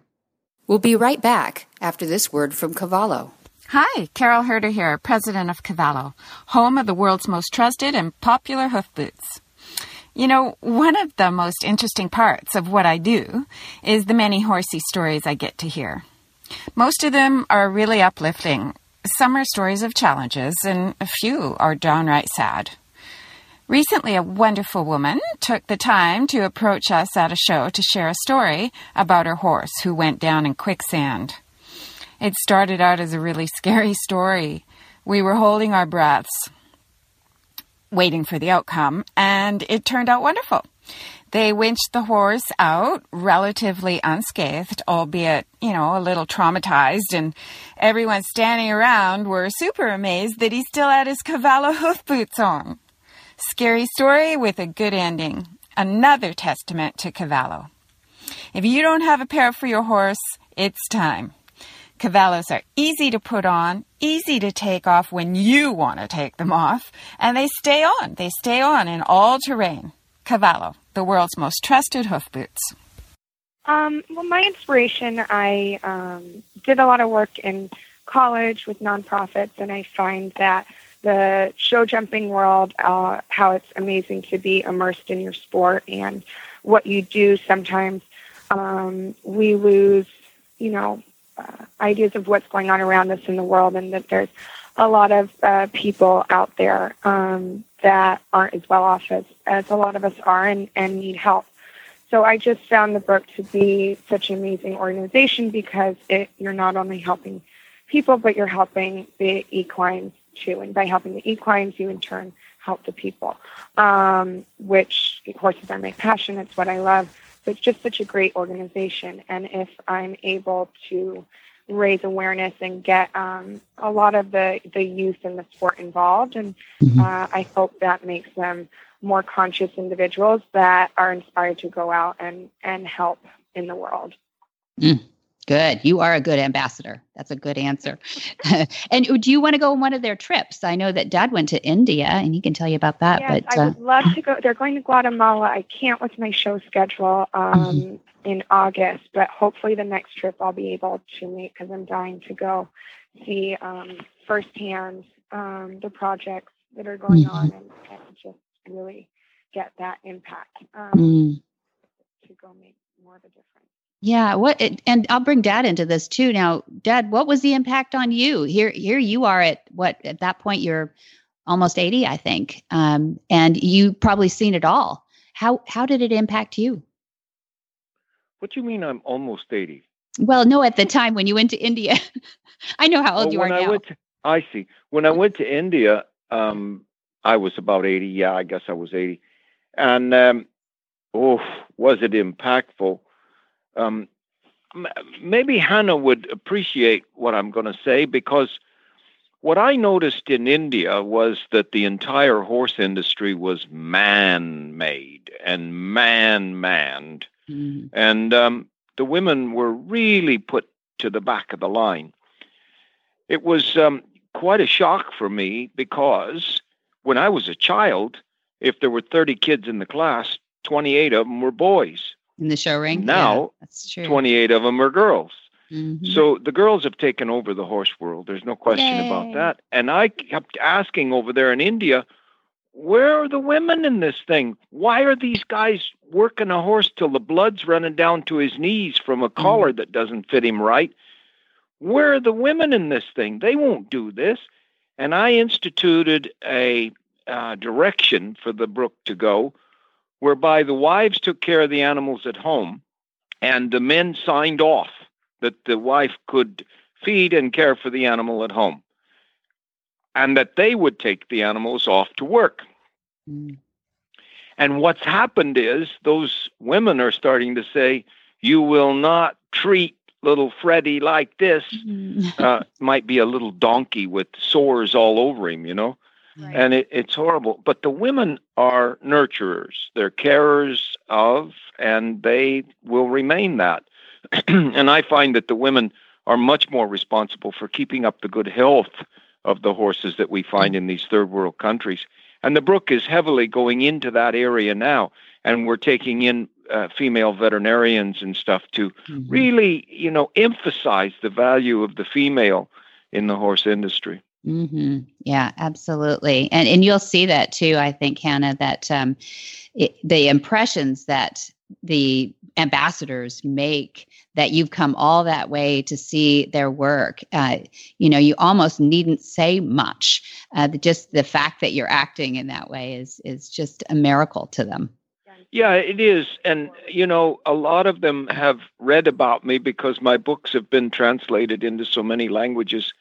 Speaker 8: We'll be right back after this word from Cavallo.
Speaker 9: Hi, Carole Herder here, president of Cavallo, home of the world's most trusted and popular hoof boots. You know, one of the most interesting parts of what I do is the many horsey stories I get to hear. Most of them are really uplifting some are stories of challenges, and a few are downright sad. Recently, a wonderful woman took the time to approach us at a show to share a story about her horse who went down in quicksand. It started out as a really scary story. We were holding our breaths, waiting for the outcome, and it turned out wonderful. They winched the horse out relatively unscathed, albeit, you know, a little traumatized, and everyone standing around were super amazed that he still had his Cavallo hoof boots on. Scary story with a good ending. Another testament to Cavallo. If you don't have a pair for your horse, it's time. Cavallos are easy to put on, easy to take off when you want to take them off, and they stay on. They stay on in all terrain. Cavallo, the world's most trusted hoof boots?
Speaker 5: Um, well, my inspiration, I um, did a lot of work in college with nonprofits, and I find that the show jumping world, uh, how it's amazing to be immersed in your sport and what you do. Sometimes um, we lose, you know, uh, ideas of what's going on around us in the world, and that there's a lot of uh, people out there um, that aren't as well off as, as a lot of us are and, and need help. So I just found the Brooke to be such an amazing organization because it, you're not only helping people, but you're helping the equines too. And by helping the equines, you in turn help the people, um, which horses are my passion. It's what I love. So it's just such a great organization. And if I'm able to raise awareness and get um, a lot of the, the youth in the sport involved. And mm-hmm. uh, I hope that makes them more conscious individuals that are inspired to go out and, and help in the world.
Speaker 2: Mm, good. You are a good ambassador. That's a good answer. and do you want to go on one of their trips? I know that Dad went to India, and he can tell you about that.
Speaker 5: Yes, but, I would uh, love to go. They're going to Guatemala. I can't with my show schedule. Um, mm-hmm in August, but hopefully the next trip I'll be able to make because I'm dying to go see um, firsthand um, the projects that are going mm-hmm. on and, and, just really get that impact um, mm. to go make more of a difference.
Speaker 2: Yeah, what and I'll bring dad into this too. Now, dad, what was the impact on you? Here here you are at what at that point you're almost 80, I think. Um, and you probably seen it all. How how did it impact you?
Speaker 6: What do you mean I'm almost 80?
Speaker 2: Well, no, at the time when you went to India. I know how old well, you are
Speaker 6: I
Speaker 2: now.
Speaker 6: To, I see. When I went to India, um, I was about 80. Yeah, I guess I was 80. And um, oh, was it impactful? Um, maybe Hannah would appreciate what I'm going to say because what I noticed in India was that the entire horse industry was man made and man manned. Mm-hmm. And um, the women were really put to the back of the line. It was um, quite a shock for me because when I was a child, if there were 30 kids in the class, 28 of them were boys.
Speaker 2: In the show ring?
Speaker 6: Now,
Speaker 2: yeah, that's true.
Speaker 6: 28 of them are girls.
Speaker 2: Mhm.
Speaker 6: So the girls have taken over the horse world. There's no question
Speaker 2: Yay.
Speaker 6: about that. And I kept asking over there in India, where are the women in this thing? Why are these guys working a horse till the blood's running down to his knees from a collar that doesn't fit him right? Where are the women in this thing? They won't do this. And I instituted a uh, direction for the Brooke to go whereby the wives took care of the animals at home and the men signed off that the wife could feed and care for the animal at home and that they would take the animals off to work.
Speaker 2: Mm.
Speaker 6: And what's happened is those women are starting to say, You will not treat little Freddie like this.
Speaker 2: Mhm.
Speaker 6: Uh, might be a little donkey with sores all over him, you know?
Speaker 2: Right.
Speaker 6: and it, it's horrible. But the women are nurturers; they're carers of, and they will remain that. and I find that the women are much more responsible for keeping up the good health of the horses that we find in these third world countries. And the Brooke is heavily going into that area now, and we're taking in uh, female veterinarians and stuff to
Speaker 2: Mhm.
Speaker 6: really, you know, emphasize the value of the female in the horse industry.
Speaker 2: Hmm Yeah, absolutely. And and you'll see that too. I think Hannah that um, it, the impressions that the ambassadors make that you've come all that way to see their work. Uh, you know, you almost needn't say much. Uh, the, just the fact that you're acting in that way is is just a miracle to them.
Speaker 6: Yeah, it is. And, you know, a lot of them have read about me because my books have been translated into so many languages.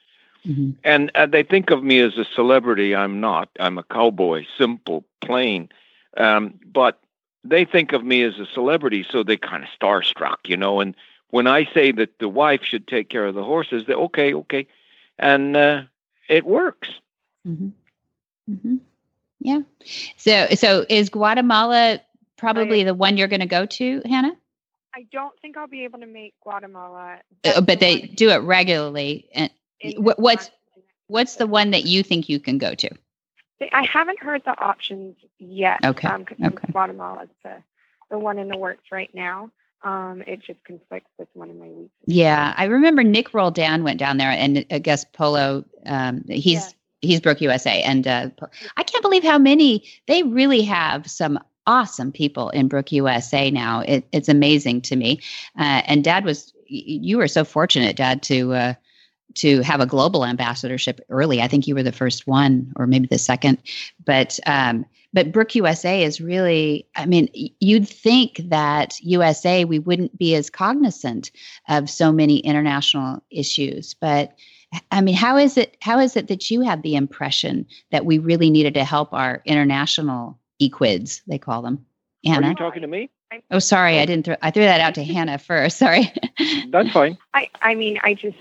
Speaker 2: Mhm.
Speaker 6: And uh, they think of me as a celebrity. I'm not. I'm a cowboy, simple, plain. Um, but they think of me as a celebrity, so they kind of starstruck, you know. And when I say that the wife should take care of the horses, they okay, okay, and uh, it works.
Speaker 2: hmm hmm Yeah. So so is Guatemala probably the one you're going to go to, Hannah?
Speaker 5: I don't think I'll be able to make Guatemala.
Speaker 2: Uh,
Speaker 5: That's
Speaker 2: but
Speaker 5: the
Speaker 2: they
Speaker 5: one
Speaker 2: do it regularly. And
Speaker 5: in
Speaker 2: what- what's what's the one that you think you can go to?
Speaker 5: I haven't heard the options yet.
Speaker 2: Okay,
Speaker 5: Um,
Speaker 2: okay.
Speaker 5: Guatemala is the the one in the works right now. Um, it just conflicts with one of my weeks.
Speaker 2: Yeah, I remember Nic Roldan went down there, and I guess Polo. Um, he's
Speaker 5: Yeah.
Speaker 2: he's Brooke USA, and uh, I can't believe how many they really have. Some awesome people in Brooke USA now. It, it's amazing to me. Uh, and Dad was you were so fortunate, Dad, to. Uh, to have a global ambassadorship early. I think you were the first one, or maybe the second. But um, but Brooke USA is really. I mean, you'd think that USA we wouldn't be as cognizant of so many international issues, but. I mean, how is it? How is it that you had the impression that we really needed to help our international equids? They call them.
Speaker 6: Are
Speaker 2: Anna.
Speaker 6: you talking to me?
Speaker 2: Oh, sorry, I didn't. Throw, I threw that out to Hannah first. Sorry.
Speaker 6: That's fine.
Speaker 5: I, I mean, I just,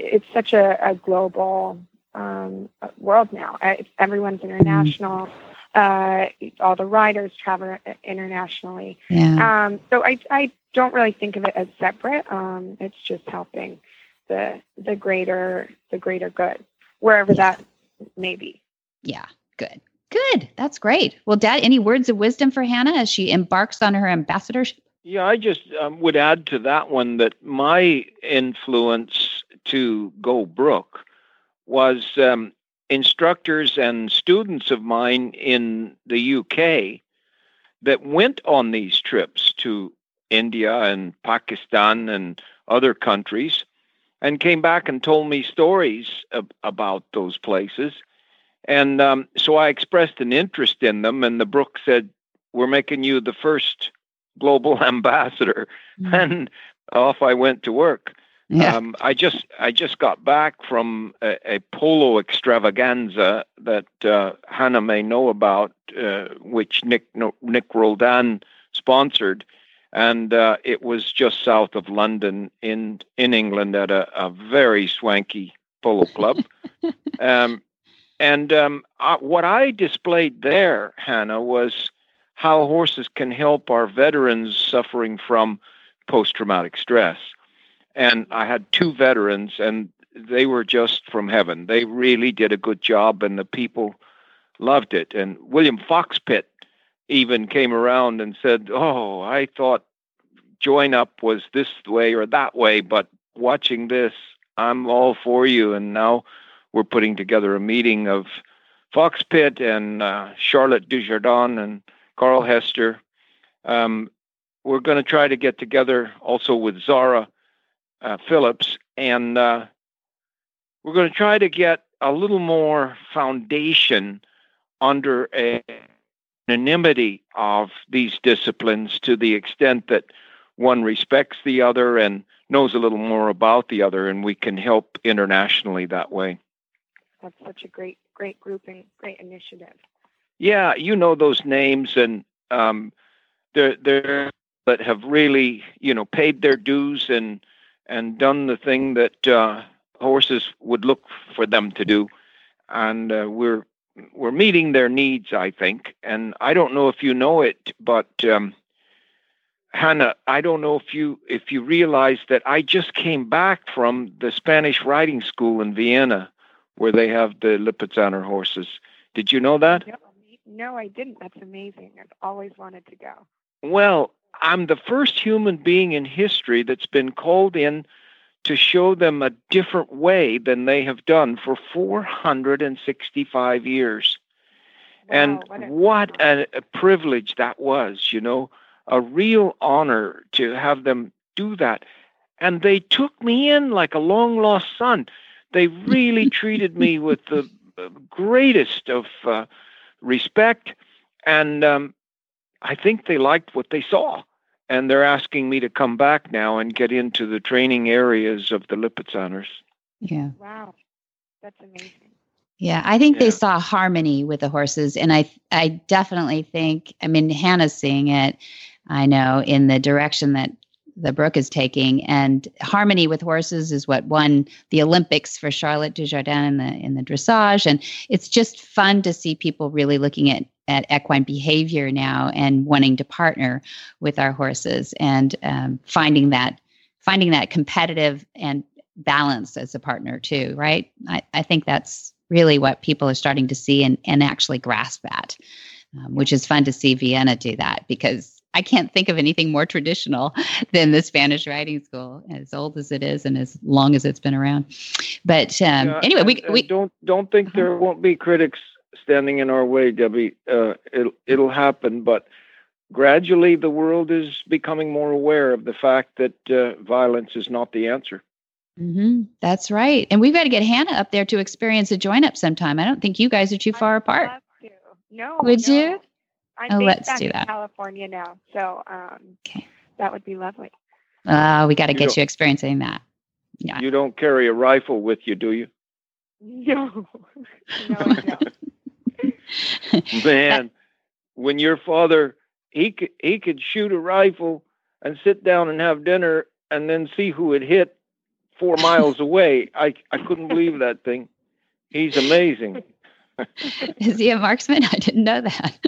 Speaker 5: it's such a, a global um, world now. Uh, It's, everyone's international. Uh, all the riders travel internationally.
Speaker 2: yeah.
Speaker 5: Um, so I, I don't really think of it as separate. Um, it's just helping the the greater the greater good, wherever
Speaker 2: Yeah.
Speaker 5: that may be.
Speaker 2: Yeah. Good. Good. That's great. Well, Dad, any words of wisdom for Hannah as she embarks on her ambassadorship?
Speaker 6: Yeah, I just um, would add to that one that my influence to go Brooke was um, instructors and students of mine in the UK that went on these trips to India and Pakistan and other countries and came back and told me stories ab- about those places. And um, so I expressed an interest in them, and the Brooke said, We're making you the first global ambassador. And off I went to work.
Speaker 2: Yeah.
Speaker 6: Um, I just I just got back from a, a polo extravaganza that uh, Hannah may know about, uh, which Nick no, Nic Roldan sponsored, and uh, it was just south of London in in England at a, a very swanky polo club. um, and um, uh, what I displayed there, Hannah, was how horses can help our veterans suffering from post traumatic stress. And I had two veterans, and they were just from heaven. They really did a good job, and the people loved it. And William Fox-Pitt even came around and said, Oh, I thought join up was this way or that way, but watching this, I'm all for you. And now we're putting together a meeting of Fox-Pitt and uh, Charlotte Dujardin and Carl Hester. Um, we're going to try to get together also with Zara uh, Phillips, and uh, we're going to try to get a little more foundation under a anonymity of these disciplines to the extent that one respects the other and knows a little more about the other, and we can help internationally that way.
Speaker 5: That's such a great, great group and great initiative.
Speaker 6: Yeah, you know those names, and um, they're they're that have really you know paid their dues and and done the thing that uh, horses would look for them to do, and uh, we're we're meeting their needs, I think. And I don't know if you know it, but um, Hannah, I don't know if you if you realize that I just came back from the Spanish riding school in Vienna, where they have the Lipizzaner horses. Did you know that?
Speaker 5: No, no, I didn't. That's amazing. I've always wanted to go.
Speaker 6: Well, I'm the first human being in history that's been called in to show them a different way than they have done for 465 years.
Speaker 5: Wow,
Speaker 6: and
Speaker 5: what a-
Speaker 6: what a, a privilege that was, you know, a real honor to have them do that. And they took me in like a long lost son. They really treated me with the greatest of uh, respect. And um, I think they liked what they saw and they're asking me to come back now and get into the training areas of the Lipizzaners.
Speaker 2: Yeah.
Speaker 5: Wow, that's amazing.
Speaker 2: Yeah, I think
Speaker 6: Yeah.
Speaker 2: they saw harmony with the horses, and I I definitely think. I mean, Hannah's seeing it. I know in the direction that the Brooke is taking, and harmony with horses is what won the Olympics for Charlotte Dujardin in the in the dressage, and it's just fun to see people really looking at at equine behavior now and wanting to partner with our horses and um, finding that finding that competitive and balance as a partner too right? I, I think that's really what people are starting to see and, and actually grasp at um, which is fun to see vienna do that because i can't think of anything more traditional than the spanish riding school as old as it is and as long as it's been around but um,
Speaker 6: Yeah,
Speaker 2: anyway we,
Speaker 6: and- and
Speaker 2: we
Speaker 6: don't don't think there won't be critics standing in our way, Debbie. Uh, it'll it'll happen, but gradually the world is becoming more aware of the fact that uh, violence is not the answer.
Speaker 2: hmm That's right. And we've got to get Hannah up there to experience a join up sometime. I don't think you guys are too far
Speaker 5: I'd
Speaker 2: apart.
Speaker 5: love to. No.
Speaker 2: Would
Speaker 5: no.
Speaker 2: you?
Speaker 5: I'm
Speaker 2: Oh,
Speaker 5: based
Speaker 2: let's
Speaker 5: back
Speaker 2: do
Speaker 5: in
Speaker 2: that.
Speaker 5: California now, so um,
Speaker 2: Okay.
Speaker 5: that would be lovely.
Speaker 2: Uh, we got to get you experiencing that. Yeah.
Speaker 6: You don't carry a rifle with you, do you?
Speaker 5: No, no, I don't.
Speaker 6: Man, when your father he could he could shoot a rifle and sit down and have dinner and then see who it hit four miles away. I I couldn't believe that thing. He's amazing.
Speaker 2: Is he a marksman? I didn't know that.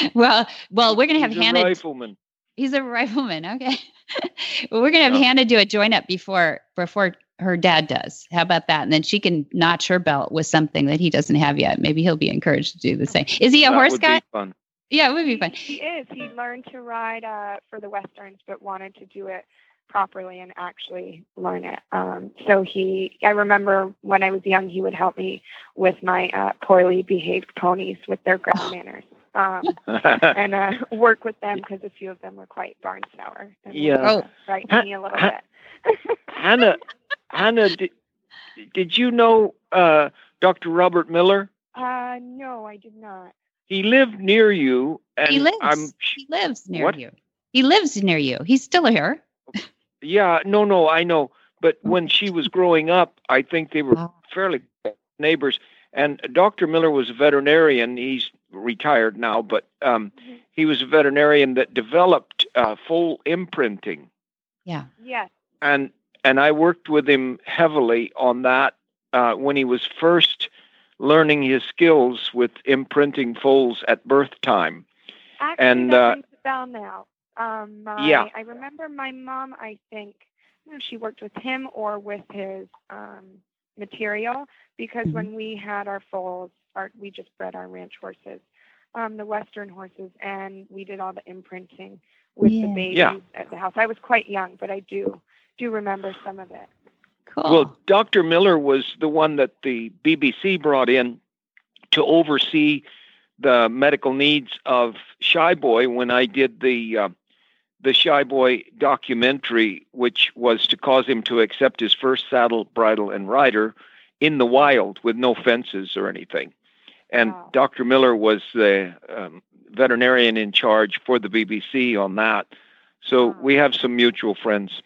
Speaker 2: well, well, we're gonna have
Speaker 6: He's a
Speaker 2: Hannah.
Speaker 6: rifleman.
Speaker 2: He's a rifleman. Okay. well, we're gonna have
Speaker 6: Oh.
Speaker 2: Hannah do a join up before before her dad does. How about that? And then she can notch her belt with something that he doesn't have yet. Maybe he'll be encouraged to do the same. Is he a
Speaker 6: That
Speaker 2: horse
Speaker 6: would
Speaker 2: guy?
Speaker 6: Be fun.
Speaker 2: Yeah, it would be
Speaker 5: He,
Speaker 2: fun.
Speaker 5: he is. He learned to ride uh, for the westerns, but wanted to do it properly and actually learn it. Um, so he, I remember when I was young, he would help me with my uh, poorly behaved ponies with their ground manners. Um, and uh, work with them because a few of them were quite barn sour. And
Speaker 6: Yeah.
Speaker 2: Oh.
Speaker 5: frightened me a little
Speaker 6: Ha-
Speaker 5: bit.
Speaker 6: Hannah, Hannah, did, did you know uh, Dr. Robert Miller?
Speaker 5: uh, no, I did not.
Speaker 6: He lived near you, and
Speaker 2: he lives.
Speaker 6: I'm
Speaker 2: he lives near
Speaker 6: What?
Speaker 2: you. He lives near you. He's still here.
Speaker 6: yeah, no, no, I know. But when she was growing up, I think they were
Speaker 2: Oh.
Speaker 6: fairly neighbors. And Dr. Miller was a veterinarian. He's retired now, but um,
Speaker 5: Mhm.
Speaker 6: he was a veterinarian that developed uh, full imprinting.
Speaker 2: Yeah.
Speaker 5: Yes.
Speaker 6: and and I worked with him heavily on that uh, when he was first learning his skills with imprinting foals at birth time.
Speaker 5: Actually,
Speaker 6: And,
Speaker 5: that
Speaker 6: uh,
Speaker 5: rings a bell now. Um, my,
Speaker 6: Yeah.
Speaker 5: I remember my mom. I think I don't know if she worked with him or with his um, material because
Speaker 2: Mhm.
Speaker 5: when we had our foals, our we just bred our ranch horses, um, the Western horses, and we did all the imprinting with
Speaker 2: Yeah.
Speaker 5: the babies
Speaker 6: Yeah.
Speaker 5: at the house. I was quite young, but I do do remember some of it.
Speaker 2: Cool.
Speaker 6: Well, Dr. Miller was the one that the BBC brought in to oversee the medical needs of Shy Boy when I did the uh, the Shy Boy documentary, which was to cause him to accept his first saddle, bridle, and rider in the wild with no fences or anything. And
Speaker 5: Wow.
Speaker 6: Dr. Miller was the um, veterinarian in charge for the BBC on that. So
Speaker 5: Wow.
Speaker 6: we have some mutual friends.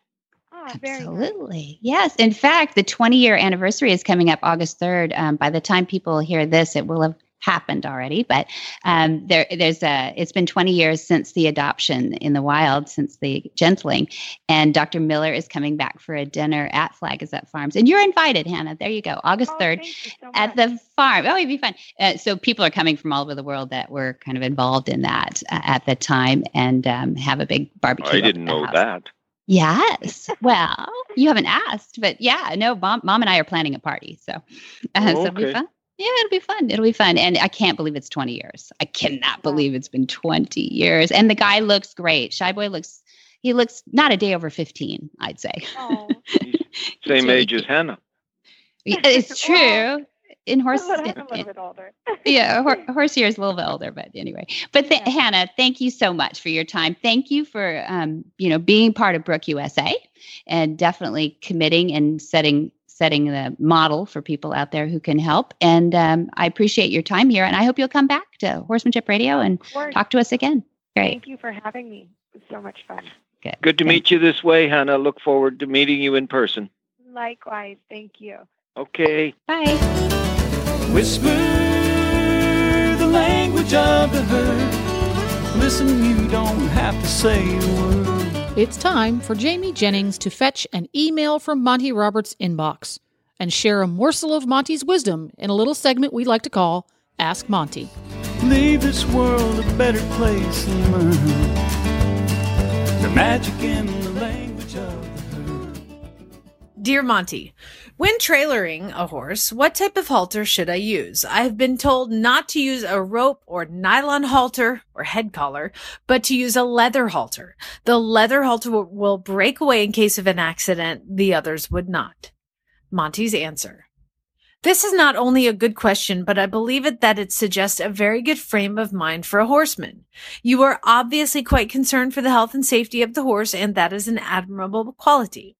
Speaker 5: Oh.
Speaker 2: Absolutely. Yes. In fact, the 20 year anniversary is coming up August 3rd. Um, by the time people hear this, it will have happened already. But um, there, there's a, it's been 20 years since the adoption in the wild, since the gentling. And Dr. Miller is coming back for a dinner at Flag is Up Farms. And you're invited, Hannah. There you go. August
Speaker 5: Oh,
Speaker 2: 3rd
Speaker 5: so
Speaker 2: at the farm. Oh, it'd be fun. Uh, so people are coming from all over the world that were kind of involved in that uh, at the time and um, have a big barbecue.
Speaker 6: I didn't know
Speaker 2: house.
Speaker 6: that.
Speaker 2: Yes. Well, you haven't asked, but yeah, no, mom, mom and I are planning a party. So, uh,
Speaker 6: Oh,
Speaker 2: so it'll be fun. Yeah, it'll be fun. It'll be fun. And I can't believe it's 20 years. I cannot believe it's been 20 years. And the guy looks great. Shy Boy looks, he looks not a day over 15, I'd say.
Speaker 5: Oh,
Speaker 6: Same
Speaker 2: really
Speaker 6: age as Hannah.
Speaker 2: Yeah, it's
Speaker 5: Well,
Speaker 2: true. In horse,
Speaker 5: I'm a little bit older.
Speaker 2: yeah, hor- horse here is a little bit older, but anyway. But th-
Speaker 5: Yeah.
Speaker 2: Hannah, thank you so much for your time. Thank you for um, you know being part of Brooke USA and definitely committing and setting setting the model for people out there who can help. And um, I appreciate your time here, and I hope you'll come back to Horsemanship Radio and talk to us again. Great,
Speaker 5: Thank you for having me. It was so much fun.
Speaker 2: good,
Speaker 6: Good to
Speaker 2: Thank-
Speaker 6: meet you this way, Hannah. Look forward to meeting you in person.
Speaker 5: Likewise. Thank you.
Speaker 6: Okay.
Speaker 2: Bye.
Speaker 10: Whisper the language of the herd. Listen, you don't have to say a word.
Speaker 3: It's time for Jamie Jennings to fetch an email from Monty Roberts' inbox and share a morsel of Monty's wisdom in a little segment we like to call Ask Monty.
Speaker 10: Leave this world a better place and learn the magic in the language of the herd.
Speaker 11: Dear Monty, when trailering a horse, what type of halter should I use? I have been told not to use a rope or nylon halter or head collar, but to use a leather halter. The leather halter will- will break away in case of an accident. The others would not. Monty's answer. This is not only a good question, but I believe it that it suggests a very good frame of mind for a horseman. You are obviously quite concerned for the health and safety of the horse, and that is an admirable quality.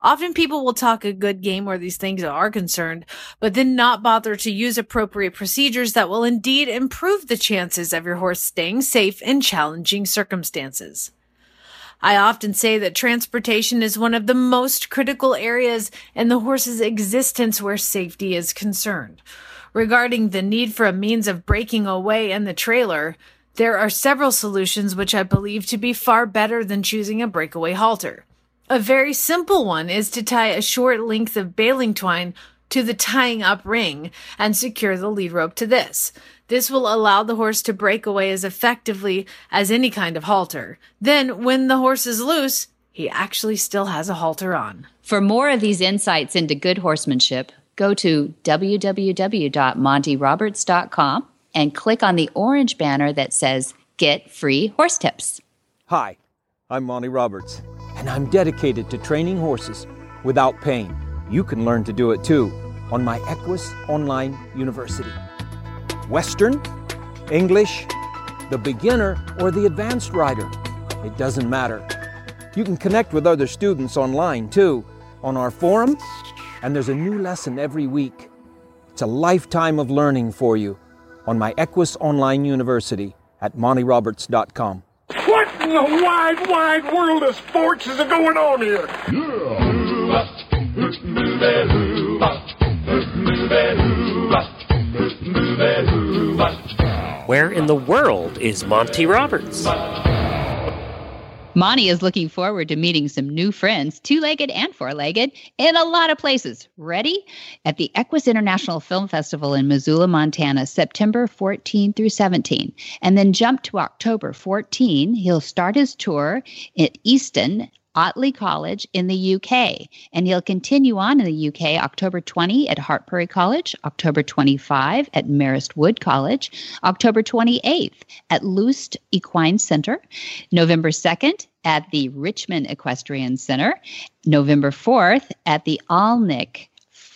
Speaker 11: Often people will talk a good game where these things are concerned, but then not bother to use appropriate procedures that will indeed improve the chances of your horse staying safe in challenging circumstances. I often say that transportation is one of the most critical areas in the horse's existence where safety is concerned. Regarding the need for a means of breaking away in the trailer, there are several solutions which I believe to be far better than choosing a breakaway halter. A very simple one is to tie a short length of baling twine to the tying up ring and secure the lead rope to this. This will allow the horse to break away as effectively as any kind of halter. Then, when the horse is loose, he actually still has a halter on.
Speaker 2: For more of these insights into good horsemanship, go to www.montyroberts.com and click on the orange banner that says Get Free Horse Tips.
Speaker 12: Hi, I'm Monty Roberts, and I'm dedicated to training horses without pain. You can learn to do it too on my Equus Online University. Western, English, the beginner, or the advanced rider. It doesn't matter. You can connect with other students online too on our forum, and there's a new lesson every week. It's a lifetime of learning for you on my Equus Online University at montyroberts.com.
Speaker 13: What in the wide, wide world of sports is going on here?
Speaker 1: Where in the world is Monty Roberts?
Speaker 2: Monty is looking forward to meeting some new friends, two legged and four legged, in a lot of places. Ready? At the Equus International Film Festival in Missoula, Montana, September 14 through 17. And then jump to October 14. He'll start his tour at Easton Otley College in the UK. And he'll continue on in the UK October 20 at Hartpury College, October 25 at Merrist Wood College, October 28th at Loost Equine Center, November 2nd at the Richmond Equestrian Center, November 4th at the Alnwick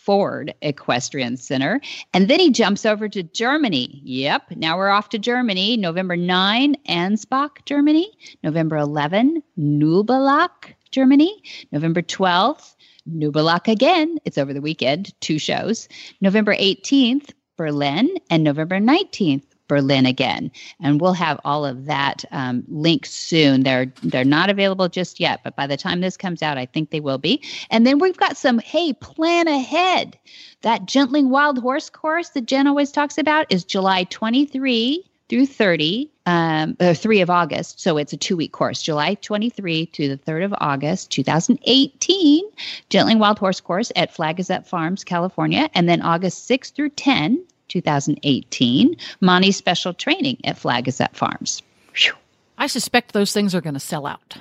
Speaker 2: Ford Equestrian Center. And then he jumps over to Germany. Yep, now we're off to Germany. November 9, Ansbach, Germany. November 11, Nubelach, Germany. November 12th, Nubelach again. It's over the weekend, two shows. November 18th, Berlin. And November 19th, Berlin again. And we'll have all of that um, linked soon. They're they're not available just yet, but by the time this comes out, I think they will be. And then we've got some hey, plan ahead. That Gentling Wild Horse course that Jen always talks about is July 23 through 30, um, or 3 of August. So it's a two week course, July 23 to the 3rd of August, 2018, Gentling Wild Horse course at Flag Farms, California. And then August 6 through 10, 2018, Monty Special Training at Flag is Up Farms. Whew.
Speaker 3: I suspect those things are going to sell out.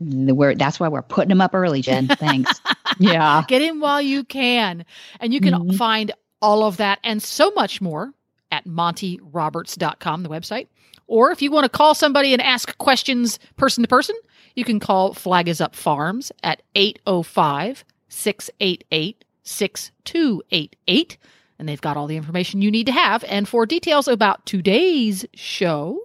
Speaker 2: We're, that's why we're putting them up early, Jen. Thanks. yeah.
Speaker 3: Get in while you can. And you can mm-hmm. find all of that and so much more at montyroberts.com, the website. Or if you want to call somebody and ask questions person to person, you can call Flag is Up Farms at 805 688 6288 and they've got all the information you need to have. And for details about today's show,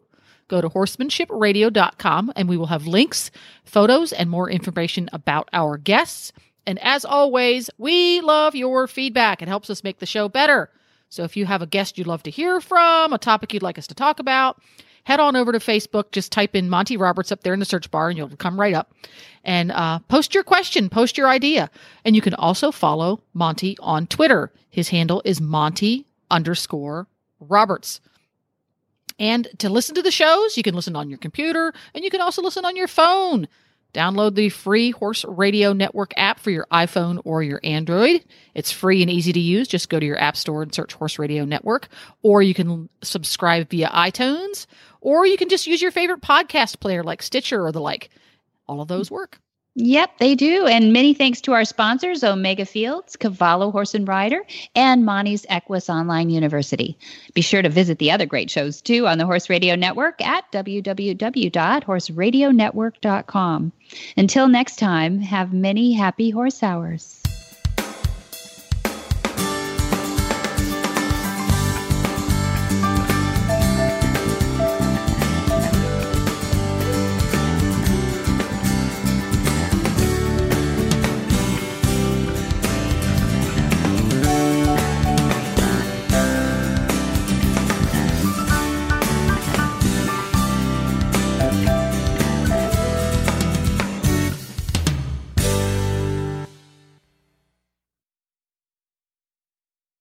Speaker 3: go to horsemanshipradio.com and we will have links, photos, and more information about our guests. And as always, we love your feedback. It helps us make the show better. So if you have a guest you'd love to hear from, a topic you'd like us to talk about, head on over to Facebook. Just type in Monty Roberts up there in the search bar and you'll come right up. And uh, post your question, post your idea. And you can also follow Monty on Twitter. His handle is Monty underscore Roberts. And to listen to the shows, you can listen on your computer and you can also listen on your phone. Download the free Horse Radio Network app for your iPhone or your Android. It's free and easy to use. Just go to your app store and search Horse Radio Network, or you can subscribe via iTunes, or you can just use your favorite podcast player like Stitcher or the like. All of those work.
Speaker 2: Yep, they do. And many thanks to our sponsors, Omega Fields, Cavallo Horse and Rider, and Monty's Equus Online University. Be sure to visit the other great shows too on the Horse Radio Network at www.horseradionetwork.com. Until next time, have many happy horse hours.